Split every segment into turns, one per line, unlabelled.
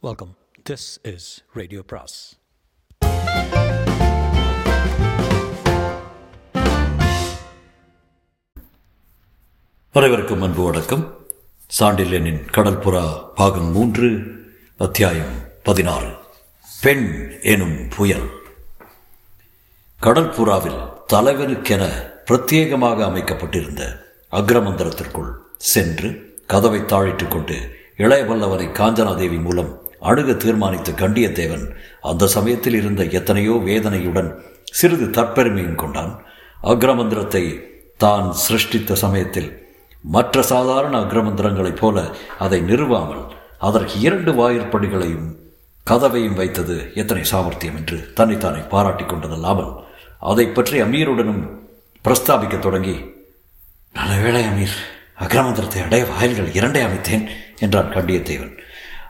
Welcome this is radio பிராஸ்
அனைவருக்கும் அன்பு வணக்கம். சாண்டில்யனின் கடற்புறா பாகம் மூன்று அத்தியாயம் பதினாறு. பெண் எனும் புயல். கடற்புறாவில் தலைவனுக்கென பிரத்யேகமாக அமைக்கப்பட்டிருந்த அக்ரமந்திரத்திற்குள் சென்று கதவை தாழிட்டுக் கொண்டு இளையவல்லவனை காஞ்சனாதேவி மூலம் அணுக தீர்மானித்த கண்டியத்தேவன் அந்த சமயத்தில் இருந்த எத்தனையோ வேதனையுடன் சிறிது தற்பெருமையும் கொண்டான். அக்ரமந்திரத்தை தான் சிருஷ்டித்த சமயத்தில் மற்ற சாதாரண அக்ரமந்திரங்களைப் போல அதை நிறுவாமல் அதற்கு இரண்டு வாயிற்படிகளையும் கதவையும் வைத்தது எத்தனை சாமர்த்தியம் என்று தன்னைத்தானே பாராட்டிக் கொண்டதல்லாமல் அதை பற்றி அமீருடனும் பிரஸ்தாபிக்க தொடங்கி நல்ல வேளை அமீர் அக்ரமந்திரத்தை அடைய வாயில்கள் இரண்டே அமைத்தேன் என்றான் கண்டியத்தேவன்.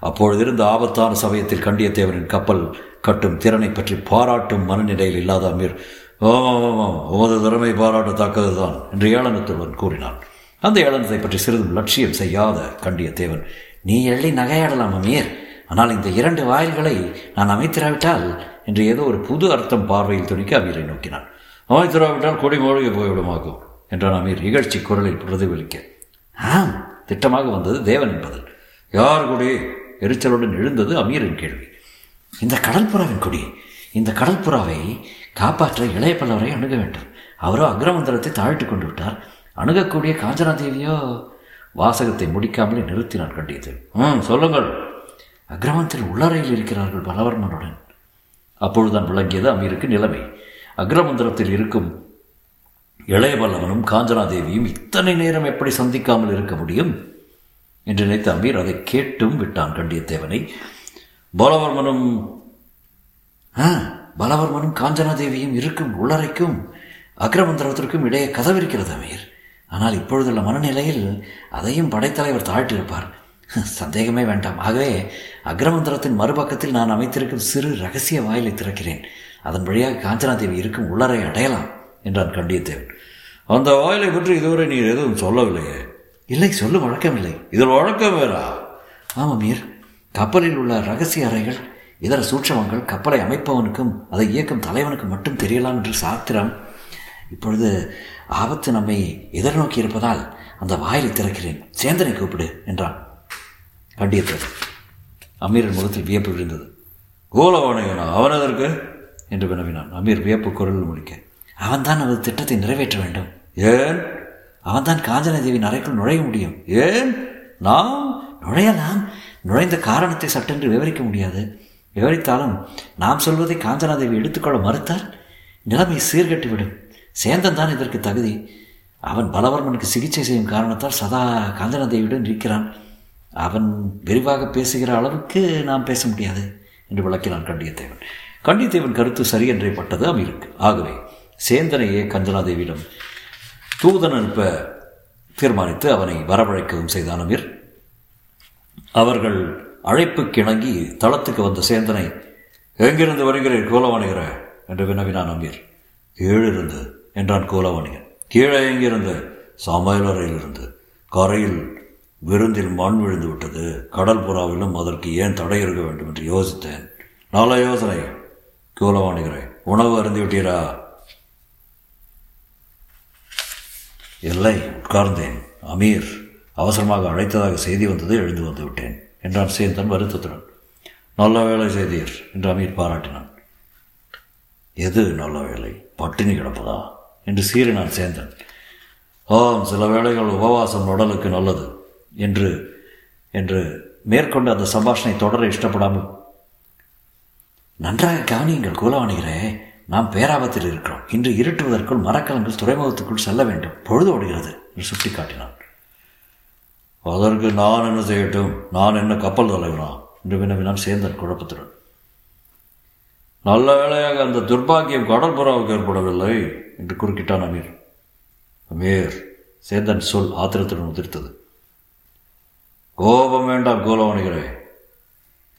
அப்பொழுதிருந்த ஆபத்தான சமயத்தில் கண்டியத்தேவனின் கப்பல் கட்டும் திறனை பற்றி பாராட்டும் மனநிலையில் இல்லாத அமீர் ஆமாம் ஆமாம் உமது திறமை பாராட்டத்தக்கதுதான் என்று ஏளனத்துடன் கூறினான். அந்த ஏளனத்தை பற்றி சிறிதும் லட்சியம் செய்யாத கண்டியத்தேவன் நீ எள்ளி நகையாடலாம் அமீர். ஆனால் இந்த இரண்டு வாயில்களை நான் அமைத்திராவிட்டால் என்று ஏதோ ஒரு புது அர்த்தம் பார்வையில் துணிக்க அமீரை நோக்கினான். அமைத்திராவிட்டால் கொடி மூழ்கி போய்விடுமாக்கும் என்றான் அமீர் இகழ்ச்சி குரலில் பிரதிபலிக்க. ஆம் திட்டமாக வந்தது தேவன் என்பதில். யார் கொடி? எரிச்சலுடன் எழுந்தது அமீரின் கேள்வி. இந்த கடற்புறாவின் கொடி இந்த கடற்புறாவை காப்பாற்ற இளைய பல்லவரை அணுக வேண்டும். அவரோ அக்ரமந்திரத்தை தாழ்த்து கொண்டு விட்டார். அணுகக்கூடிய காஞ்சனாதேவியோ வாசகத்தை முடிக்காமலே நிறுத்தினார் கண்டியது ம் சொல்லுங்கள். அக்ரமத்தில் உள்ளறையில் இருக்கிறார்கள் பலவர்மனுடன். அப்பொழுதுதான் விளங்கியது அமீருக்கு நிலைமை. அக்ரமந்திரத்தில் இருக்கும் இளையவல்லவனும் காஞ்சனாதேவியும் இத்தனை நேரம் எப்படி சந்திக்காமல் இருக்க முடியும்? என்று நினைத்த அம்பீர் அதை கேட்டும் விட்டான் கண்டியத்தேவனை. பலவர்மனும் ஆ பலவர்மனும் காஞ்சனாதேவியும் இருக்கும் உள்ளறைக்கும் அக்ரமந்திரத்திற்கும் இடையே கதவிருக்கிறது அமீர். ஆனால் இப்பொழுதுள்ள மனநிலையில் அதையும் படைத்தலைவர் தாழ்த்திருப்பார் சந்தேகமே வேண்டாம். ஆகவே அக்ரமந்திரத்தின் மறுபக்கத்தில் நான் அமைத்திருக்கும் சிறு ரகசிய வாயிலை திறக்கிறேன். அதன் வழியாக காஞ்சனாதேவி இருக்கும் உள்ளறை அடையலாம் என்றான் கண்டியத்தேவன். அந்த வாயிலை பற்றி இதுவரை நீ எதுவும் சொல்லவில்லையே. இல்லை சொல்லும் வழக்கமில்லை. இதில் வழக்கம் வேறா? ஆமாம் மீர். கப்பலில் உள்ள ரகசிய அறைகள் இதர சூட்சமங்கள் கப்பலை அமைப்பவனுக்கும் அதை இயக்கும் தலைவனுக்கும் மட்டும் தெரியலாம் என்று சாத்திரம். இப்பொழுது ஆபத்து நம்மை எதிர்நோக்கி இருப்பதால் அந்த வாயிலை திறக்கிறேன். சேந்தனை கூப்பிடு என்றான். கண்டியத்தேவன் அமீரின் முகத்தில் வியப்பு விழுந்தது. கோலவானையனா அவன் எதற்கு? என்று வினவினான். அமீர் வியப்பு குரல் முடிக்க அவன்தான் அவரது திட்டத்தை நிறைவேற்ற வேண்டும். ஏன்? அவன்தான் காஞ்சனதேவின் அறைக்குள் நுழைய முடியும். ஏன்? நாம் நுழையலாம். நுழைந்த காரணத்தை சட்டென்று விவரிக்க முடியாது. விவரித்தாலும் நாம் சொல்வதை காஞ்சனாதேவி எடுத்துக்கொள்ள மறுத்தால் நிலைமை சீர்கட்டிவிடும். சேந்தன் தான் இதற்கு தகுதி. அவன் பலவர்மனுக்கு சிகிச்சை செய்யும் காரணத்தால் சதா காஞ்சனாதேவியுடன் இருக்கிறான். அவன் விரிவாக பேசுகிற அளவுக்கு நாம் பேச முடியாது என்று விளக்கினான் கண்டியத்தேவன். கண்டியத்தேவன் கருத்து சரியென்றே பட்டது அமீருக்கு. ஆகவே சேந்தனையே கஞ்சனாதேவியிடம் தூதன் அனுப்ப தீர்மானித்து அவனை வரவழைக்கவும் செய்தான் அமீர். அவர்கள் அழைப்பு கிணங்கி தளத்துக்கு வந்த சேந்தனை எங்கிருந்து வருகிறீர் கோலவாணிகர என்று வினவினான் அமீர். கீழிருந்து என்றான் கோலவாணிகன் கீழே எங்கிருந்து? சமையலறையிலிருந்து கரையில் விருந்தில் மண் விழுந்து விட்டது. கடல் புறாவிலும் அதற்கு ஏன் தடை இருக்க வேண்டும்? என்று யோசித்தேன். நல்ல யோசனை கோலவாணிகரே உணவு அருந்தி விட்டீரா இல்லை உட்கார்ந்தேன். அமீர் அவசரமாக அழைத்ததாக செய்தி வந்தது எழுந்து வந்து விட்டேன் என்றான் சேந்தன் வருத்தத்துடன். நல்ல வேலை செய்தீர் என்று அமீர் பாராட்டினான். எது நல்ல வேலை பட்டினி கிடப்பதா? என்று சீறினான் சேந்தன். ஆம் சில வேளைகள் உபவாசம் உடலுக்கு நல்லது என்று என்று மேற்கொண்டு அந்த சம்பாஷணை தொடர இஷ்டப்படாமல் நன்றாக கவனியுங்கள் கூலவாணிகிறே நாம் பேராபத்தில் இருக்கிறோம். இன்று இருட்டுவதற்குள் மரக்கலங்கள் துறைமுகத்துக்குள் செல்ல வேண்டும். பொழுது ஓடுகிறது என்று சுட்டி காட்டினான் அதற்கு நான் என்ன செய்யட்டும்? நான் என்ன கப்பல் தலைவனா? என்று வினவினான் சேந்தன் குழப்பத்துடன். நல்ல வேளையாக அந்த துர்பாகியம் கடற்புறாவுக்கு ஏற்படவில்லை என்று குறுக்கிட்டான் அமீர். அமீர் சேந்தன் சொல் ஆத்திரத்துடன் உதிர்த்தது. கோபம் வேண்டாம் கோலவணிகிறே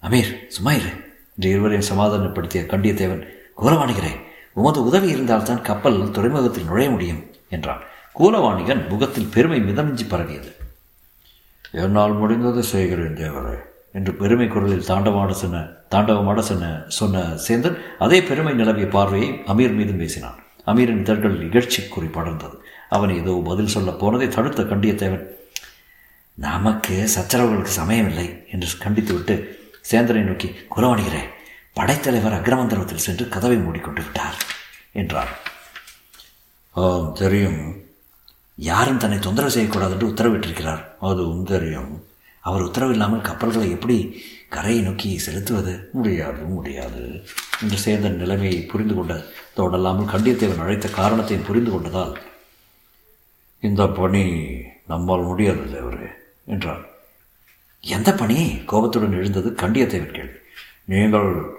அமீர் சும்மா இரு என்று இருவரையும் சமாதானப்படுத்திய கண்டியத்தேவன் கூலவாணிகரே உமது உதவி இருந்தால்தான் கப்பல் துறைமுகத்தில் நுழைய முடியும் என்றான். கூலவாணிகன் முகத்தில் பெருமை மிதமிஞ்சி பரவியது. என்னால் முடிந்ததை செய்கிறேன் தேவரே என்று பெருமை குரலில் தாண்டவாட சொன்ன தாண்டவமாட சொன்ன சொன்ன சேந்தன் அதே பெருமை நிலவிய பார்வையை அமீர் மீதும் பேசினான் அமீரின் இதழ்கள் நிகழ்ச்சி குறி படர்ந்தது. அவன் ஏதோ பதில் சொல்ல போனதை தடுத்த கண்டியத்தேவன் நமக்கு சச்சரவுகளுக்கு சமயமில்லை என்று கண்டித்துவிட்டு சேந்தனை நோக்கி குலவணிகிறே படைத்தலைவர் அக்ரமந்தரத்தில் சென்று கதவை மூடிக்கொண்டு விட்டார் என்றார். ஆம் தெரியும். யாரும் தன்னை தொந்தரவு செய்யக்கூடாது என்று உத்தரவிட்டிருக்கிறார். அதுவும் தெரியும். அவர் உத்தரவில்லாமல் கப்பல்களை எப்படி கரையை நோக்கி செலுத்துவது? முடியாது முடியாது. என்று சேந்தன் நிலைமையை புரிந்து கொண்டதோடல்லாமல் கண்டியத்தேவன் அழைத்த காரணத்தையும் புரிந்து கொண்டதால் இந்த பணி நம்மால் முடியாது தேவரே என்றார். எந்த பணி? கோபத்துடன் எழுந்தது கண்டியத்தேவன் கேள்வி. நீங்கள்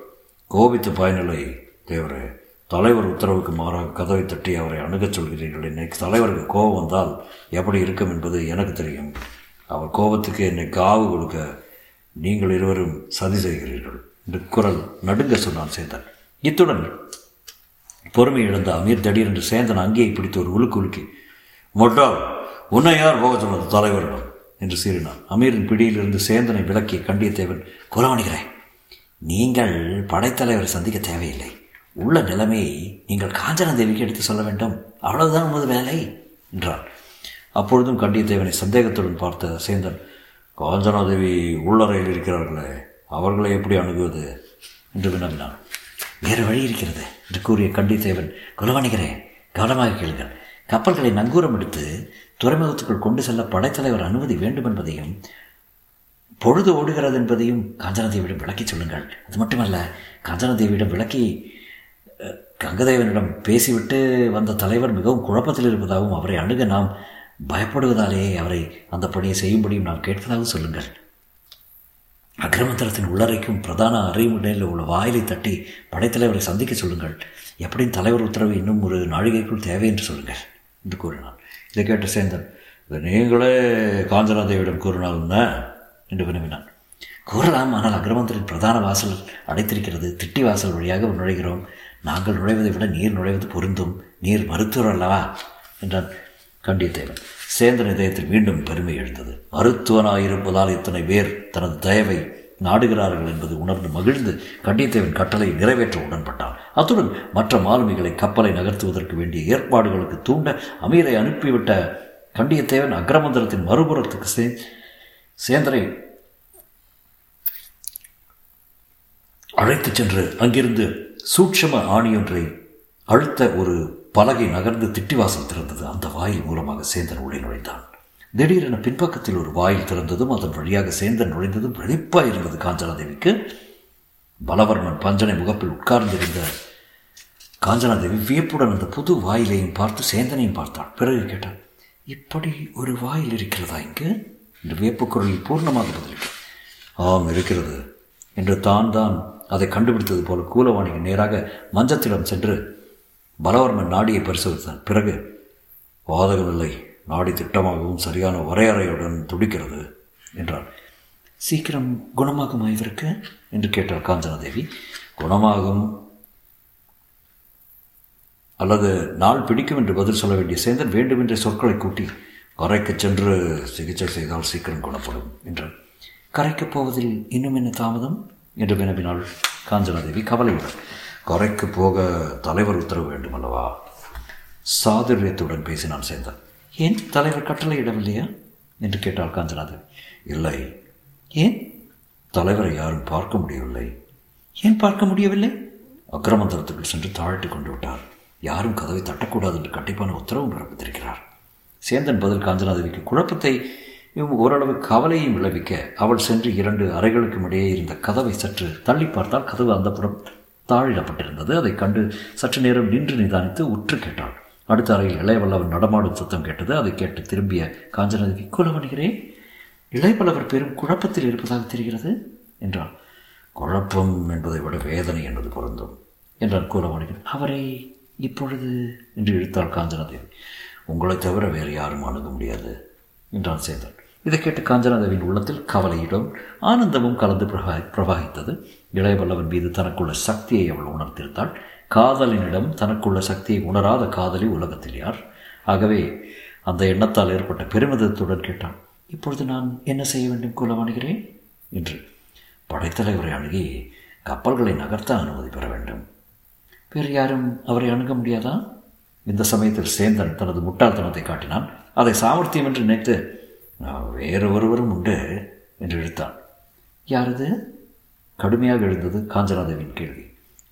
கோபித்த பயனில்லை தேவரே. தலைவர் உத்தரவுக்கு மாறாக கதவை தட்டி அவரை அணுகச் சொல்கிறீர்கள். இன்னைக்கு தலைவருக்கு கோபம் வந்தால் எப்படி இருக்கும் என்பது எனக்கு தெரியும். அவர் கோபத்துக்கு என்னை காவு கொடுக்க நீங்கள் இருவரும் சதி செய்கிறீர்கள் என்று குரல் நடுங்க சொன்னான் சேந்தன். இத்துடன் பொறுமை இழந்த அமீர் திடீரென்று சேந்தன் அங்கேயே பிடித்து ஒரு உலுக்கு உலுக்கி மொட்டால் உன்னை யார் போக சொன்னது தலைவரிடம்? என்று சீறினான். அமீரின் பிடியிலிருந்து சேந்தனை விளக்கி கண்டியத்தேவன் குலவணிகிறேன் நீங்கள் படைத்தலைவரை சந்திக்க தேவையில்லை. உள்ள நிலைமையை நீங்கள் காஞ்சன தேவிக்கு எடுத்து சொல்ல வேண்டும். அவ்வளவுதான் உமது வேலை என்றான். அப்பொழுதும் கண்டியத்தேவனை சந்தேகத்துடன் பார்த்த சேந்தன் காஞ்சனா தேவி உள்ளறையில் இருக்கிறார்களே அவர்களை எப்படி அணுகுவது? என்று வினவினான். வேறு வழி இருக்கிறது என்று கூறிய கண்டித்தேவன் குலவணிகரே கவனமாக கேளுங்கள். கப்பல்களை நங்கூரம் எடுத்து துறைமுகத்துக்குள் கொண்டு செல்ல படைத்தலைவர் அனுமதி வேண்டும் என்பதையும் பொழுது ஓடுகிறது என்பதையும் காஞ்சனாதேவியிடம் விளக்கி சொல்லுங்கள். அது மட்டுமல்ல காஞ்சனாதேவியிடம் விளக்கி கங்கதேவனிடம் பேசிவிட்டு வந்த தலைவர் மிகவும் குழப்பத்தில் இருப்பதாகவும் அவரை அணுக நாம் பயப்படுவதாலேயே அவரை அந்த பணியை செய்யும்படியும் நாம் கேட்பதாகவும் சொல்லுங்கள். அக்ரமந்திரத்தின் உள்ளறைக்கும் பிரதான அறிவுடையில் உள்ள வாயிலை தட்டி படைத்தலைவரை சந்திக்க சொல்லுங்கள். எப்படியும் தலைவர் உத்தரவு இன்னும் ஒரு நாழிகைக்குள் தேவை என்று சொல்லுங்கள் என்று கூறினான். இதை கேட்ட சேந்தன் இதை நீங்களே காஞ்சனாதேவியிடம் கூறினாலும் தான் என்று வினவினான். கூறலாம் ஆனால் அக்ரமந்தரின் பிரதான வாசல் அடைத்திருக்கிறது. திட்டி வாசல் வழியாக நுழைகிறோம். நாங்கள் நுழைவதை விட நீர் நுழைவது பொருந்தும். நீர் மருத்துவர் அல்லவா? என்றான் கண்டித்தேவன் சேந்தன் இதயத்தில் மீண்டும் பெருமை எழுந்தது. மருத்துவனாயிருப்பதால் இத்தனை பேர் தனது தயவை நாடுகிறார்கள் என்பது உணர்ந்து மகிழ்ந்து கண்டித்தேவன் கட்டளை நிறைவேற்ற உடன்பட்டான். அத்துடன் மற்ற மாலுமிகளை கப்பலை நகர்த்துவதற்கு வேண்டிய ஏற்பாடுகளுக்கு தூண்ட அமீரை அனுப்பிவிட்ட கண்டியத்தேவன் அக்ரமந்திரத்தின் மறுபுறத்துக்கு சேந்தரை. சேந்தனை அழைத்துச் சென்று அங்கிருந்து சூட்சம ஆணியொன்றை அழுத்த ஒரு பலகை நகர்ந்து திட்டிவாசல் திறந்தது. அந்த வாயில் மூலமாக சேந்தன் உள்ளே நுழைந்தான். திடீரென பின்பக்கத்தில் ஒரு வாயில் திறந்ததும் அதன் வழியாக சேந்தன் நுழைந்ததும் வெடிப்பாய் இருந்தது காஞ்சனாதேவிக்கு. பலவர்மன் பஞ்சனை முகப்பில் உட்கார்ந்திருந்த காஞ்சனாதேவி வியப்புடன் அந்த புது வாயிலையும் பார்த்து சேந்தனையும் பார்த்தாள். பிறகு கேட்டான் இப்படி ஒரு வாயில் இருக்கிறதா இங்கு? என்று வியப்பு பூர்ணமாக பதிலிட்டு ஆம் இருக்கிறது. என்று தான் தான் அதை கண்டுபிடித்தது போல கூலவாணிக்கு நேராக மஞ்சத்திடம் சென்று பலவர்மன் நாடியை பரிசோதித்தான். பிறகு வாதகமில்லை நாடி திட்டமாகவும் சரியான வரையறையுடன் துடிக்கிறது என்றார் சீக்கிரம் குணமாகுமா இவருக்கு என்று கேட்டார் காஞ்சனாதேவி. குணமாகும். அல்லது நாள் பிடிக்கும் என்று பதில் சொல்ல வேண்டிய சேந்தன் வேண்டுமென்ற சொற்களை கூட்டி கரைக்கு சென்று சிகிச்சை செய்தால் சீக்கிரம் குணப்படும் என்று. கரைக்கப் போவதில் இன்னும் என்ன தாமதம்? என்று வினவினாள் காஞ்சனாதேவி கவலையுடன். கரைக்கு போக தலைவர் உத்தரவு வேண்டும் அல்லவா சாதுரியத்துடன் பேசினான் சேர்ந்தேன் ஏன் தலைவர் கட்டளையிடவில்லையா? என்று கேட்டாள் காஞ்சனாதேவி. இல்லை. ஏன்? தலைவரை யாரும் பார்க்க முடியவில்லை. ஏன் பார்க்க முடியவில்லை? அக்கிரமந்தரத்துக்குள் சென்று தாழ்த்தி கொண்டு விட்டார். யாரும் கதவை தட்டக்கூடாது என்று கண்டிப்பான உத்தரவு பிறப்பித்திருக்கிறார். சேந்தன் பதில் காஞ்சனாதேவிக்கு குழப்பத்தை ஓரளவு கவலையும் விளைவிக்க அவள் சென்று இரண்டு அறைகளுக்கும் இடையே இருந்த கதவை சற்று தள்ளி பார்த்தால் கதவு அந்த புறம் தாழிடப்பட்டிருந்தது. அதை கண்டு சற்று நேரம் நின்று நிதானித்து உற்று கேட்டாள். அடுத்த அறையில் இளையவல்லவன் நடமாடும் சத்தம் கேட்டது. அதை கேட்டு திரும்பிய காஞ்சனாதேவி குலவணிகிறே இளையவல்லவர் பெரும் குழப்பத்தில் இருப்பதாக தெரிகிறது? என்றாள். குழப்பம் என்பதை விட வேதனை என்பது பொருந்தும் என்றான் கூலவாணிகன் அவரை இப்பொழுது? என்று இழுத்தாள் காஞ்சனாதேவி உங்களை தவிர வேறு யாரும் அணுக முடியாது என்றான் சேந்தன். இதை கேட்டு காஞ்சனாதேவியின் உள்ளத்தில் கவலையிடம் ஆனந்தமும் கலந்து பிரவா பிரவாகித்தது. இளையவல்லவன் மீது தனக்குள்ள சக்தியை அவள் உணர்த்திருந்தாள் காதலினிடம் தனக்குள்ள சக்தியை உணராத காதலி உலகத்தில் யார்? ஆகவே அந்த எண்ணத்தால் ஏற்பட்ட பெருமிதத்துடன் கேட்டான் இப்பொழுது நான் என்ன செய்ய வேண்டும் குலவாணுகிறேன் என்று. படைத்தலைவரை அணுகி கப்பல்களை நகர்த்த அனுமதி பெற வேண்டும். வேறு யாரும் அவரை அணுக முடியாதா? இந்த சமயத்தில் சேந்தன் தனது முட்டாள்தனத்தை காட்டினான். அதை சாமர்த்தியம் என்று நினைத்து வேறு ஒருவரும் உண்டு என்று இழுத்தான். யாரது கடுமையாக எழுந்தது காஞ்சனாதேவின் கேள்வி.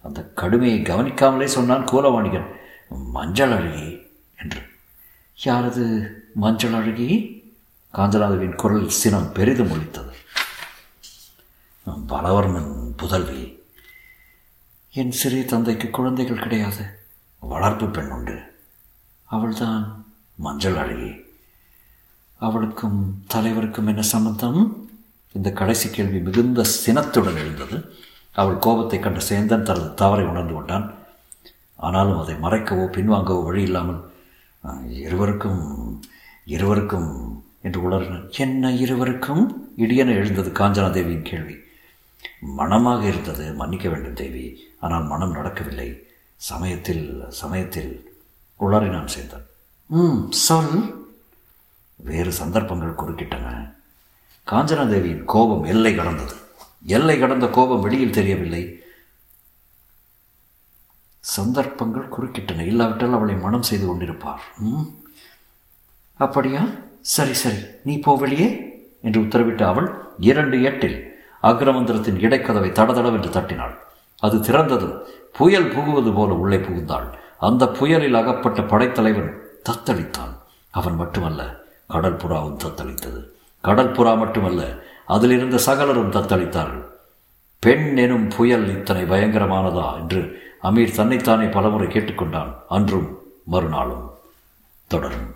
அந்த கடுமையை கவனிக்காமலே சொன்னான் கோலவாணிகன் மஞ்சள் அழகி என்று. யாரது மஞ்சள் அழகி? காஞ்சனாதேவின் குரல் சினம் பெரிதும் ஒழித்தது பலவர்மன் புதல்வி. என் சிறிய தந்தைக்கு குழந்தைகள் கிடையாது. வளர்ப்பு பெண் உண்டு. அவள்தான் மஞ்சள் அழகி. அவளுக்கும் தலைவருக்கும் என்ன சம்பந்தம்? இந்த கடைசி கேள்வி மிகுந்த சினத்துடன் எழுந்தது. அவள் கோபத்தை கண்ட சேந்தன் தனது தவறை உணர்ந்து கொண்டான். ஆனாலும் அதை மறைக்கவோ பின்வாங்கவோ வழி இல்லாமல் இருவருக்கும் இருவருக்கும் என்று உணர்னான் என்ன இருவருக்கும்? இடியென எழுந்தது காஞ்சனா தேவியின் கேள்வி. மனமாக இருந்தது மன்னிக்க வேண்டும் தேவி. ஆனால் மனம் நடக்கவில்லை. சமயத்தில் சமயத்தில் உளறினான் சேர்ந்தான். ம் சொல். வேறு சந்தர்ப்பங்கள் குறுக்கிட்டன. காஞ்சனாதேவியின் கோபம் எல்லை கடந்தது. எல்லை கடந்த கோபம் வெளியில் தெரியவில்லை. சந்தர்ப்பங்கள் குறுக்கிட்டன. இல்லாவிட்டால் அவளை மனம் செய்து கொண்டிருப்பார். ம்? அப்படியா? சரி சரி. நீ போ வெளியே என்று உத்தரவிட்ட அவள் இரண்டு எட்டில் அக்ரமந்திரத்தின் இடைக்கதவை தடதடவென்று தட்டினாள். அது திறந்ததும் புயல் புகுவது போல உள்ளே புகுந்தாள். அந்த புயலில் அகப்பட்ட படைத்தலைவன் தத்தளித்தான். அவன் மட்டுமல்ல கடல் புறாவும் தத்தளித்தது. கடல் புறா மட்டுமல்ல அதிலிருந்த சகலரும் தத்தளித்தார்கள். பெண் எனும் புயல் இத்தனை பயங்கரமானதா என்று அமீர் தன்னைத்தானே பலமுறை கேட்டுக்கொண்டான். அன்றும் மறுநாளும் தொடரும்.